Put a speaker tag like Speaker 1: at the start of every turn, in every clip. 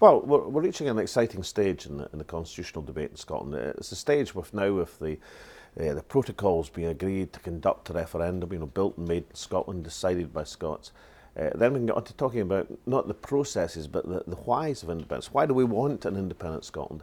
Speaker 1: Well, we're, we're reaching an exciting stage in the, in the constitutional debate in Scotland. It's a stage with now with the uh, the protocols being agreed to conduct a referendum, you know, built and made in Scotland, decided by Scots. Uh, then we can get on to talking about not the processes, but the, the whys of independence. Why do we want an independent Scotland?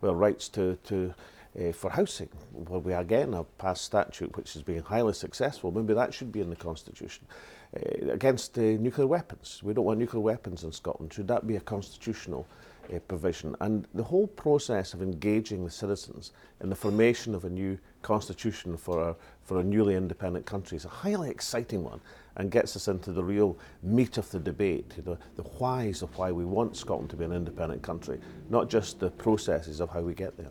Speaker 1: whether rights to, to uh, for housing, Well, we are getting a past statute which is being highly successful. Maybe that should be in the constitution. Uh, against uh, nuclear weapons, we don't want nuclear weapons in Scotland. Should that be a constitutional uh, provision? And the whole process of engaging the citizens in the formation of a new constitution for a, for a newly independent country is a highly exciting one and gets us into the real meat of the debate, you know, the whys of why we want Scotland to be an independent country, not just the processes of how we get there.